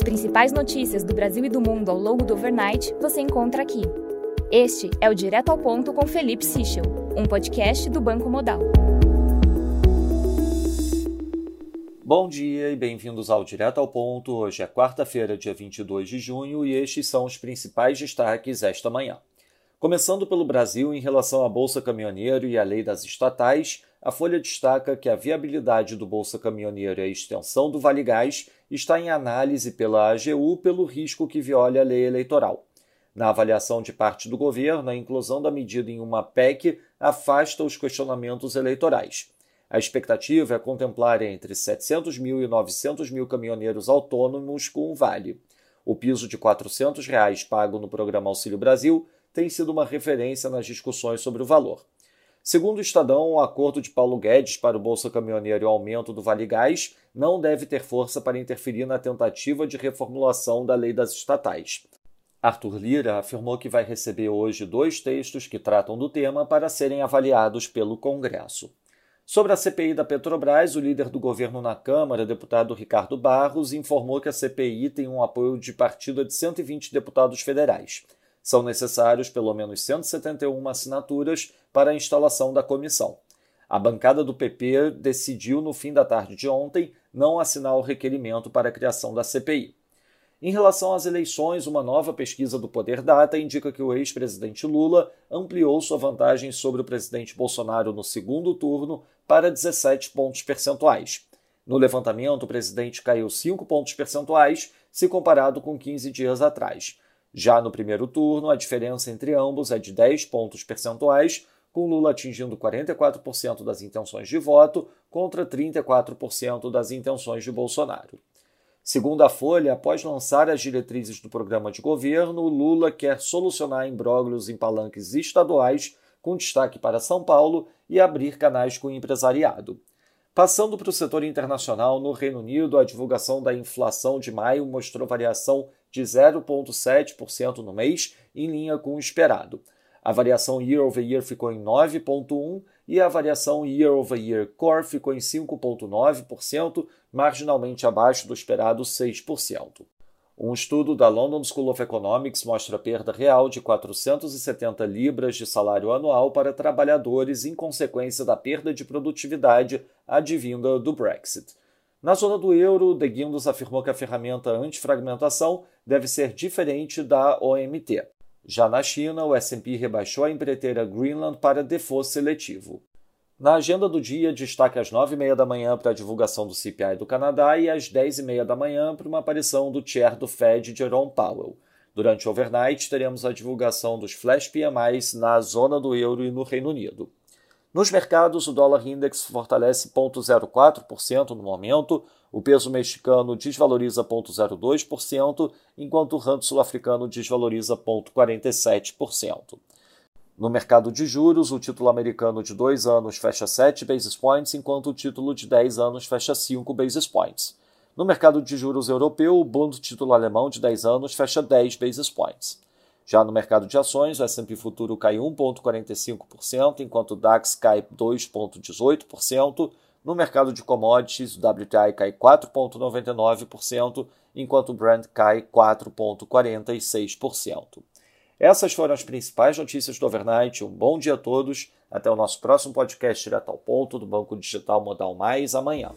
As principais notícias do Brasil e do mundo ao longo do overnight você encontra aqui. Este é o Direto ao Ponto com Felipe Sichel, um podcast do Banco Modal. Bom dia e bem-vindos ao Direto ao Ponto. Hoje é quarta-feira, dia 22 de junho, e estes são os principais destaques esta manhã. Começando pelo Brasil, em relação à Bolsa Caminhoneiro e à lei das estatais, a Folha destaca que a viabilidade do Bolsa Caminhoneiro e a extensão do Vale Gás está em análise pela AGU pelo risco que viola a lei eleitoral. Na avaliação de parte do governo, a inclusão da medida em uma PEC afasta os questionamentos eleitorais. A expectativa é contemplar entre 700 mil e 900 mil caminhoneiros autônomos com o Vale. O piso de 400 reais pago no programa Auxílio Brasil tem sido uma referência nas discussões sobre o valor. Segundo o Estadão, o acordo de Paulo Guedes para o Bolsa Caminhoneiro e o aumento do Vale Gás não deve ter força para interferir na tentativa de reformulação da lei das estatais. Arthur Lira afirmou que vai receber hoje dois textos que tratam do tema para serem avaliados pelo Congresso. Sobre a CPI da Petrobras, o líder do governo na Câmara, deputado Ricardo Barros, informou que a CPI tem um apoio de partida de 120 deputados federais. São necessários pelo menos 171 assinaturas para a instalação da comissão. A bancada do PP decidiu, no fim da tarde de ontem, não assinar o requerimento para a criação da CPI. Em relação às eleições, uma nova pesquisa do Poder Data indica que o ex-presidente Lula ampliou sua vantagem sobre o presidente Bolsonaro no segundo turno para 17 pontos percentuais. No levantamento, o presidente caiu 5 pontos percentuais se comparado com 15 dias atrás. Já no primeiro turno, a diferença entre ambos é de 10 pontos percentuais, com Lula atingindo 44% das intenções de voto contra 34% das intenções de Bolsonaro. Segundo a Folha, após lançar as diretrizes do programa de governo, Lula quer solucionar imbróglios em palanques estaduais, com destaque para São Paulo, e abrir canais com o empresariado. Passando para o setor internacional, no Reino Unido, a divulgação da inflação de maio mostrou variação de 0,7% no mês, em linha com o esperado. A variação year over year ficou em 9,1% e a variação year over year core ficou em 5,9%, marginalmente abaixo do esperado 6%. Um estudo da London School of Economics mostra perda real de 470 libras de salário anual para trabalhadores em consequência da perda de produtividade advinda do Brexit. Na zona do euro, De Guindos afirmou que a ferramenta antifragmentação deve ser diferente da OMT. Já na China, o S&P rebaixou a empreiteira Greenland para default seletivo. Na agenda do dia, destaque às 9h30 da manhã para a divulgação do CPI do Canadá e às 10h30 da manhã para uma aparição do chair do Fed, Jerome Powell. Durante o overnight, teremos a divulgação dos flash PMIs na zona do euro e no Reino Unido. Nos mercados, o dólar index fortalece 0,04% no momento, o peso mexicano desvaloriza 0,02%, enquanto o rand sul-africano desvaloriza 0,47%. No mercado de juros, o título americano de 2 anos fecha 7 basis points, enquanto o título de 10 anos fecha 5 basis points. No mercado de juros europeu, o Bund título alemão de 10 anos fecha 10 basis points. Já no mercado de ações, o S&P Futuro cai 1,45%, enquanto o DAX cai 2,18%. No mercado de commodities, o WTI cai 4,99%, enquanto o Brent cai 4,46%. Essas foram as principais notícias do overnight. Um bom dia a todos. Até o nosso próximo podcast direto ao ponto do Banco Digital Modal Mais amanhã.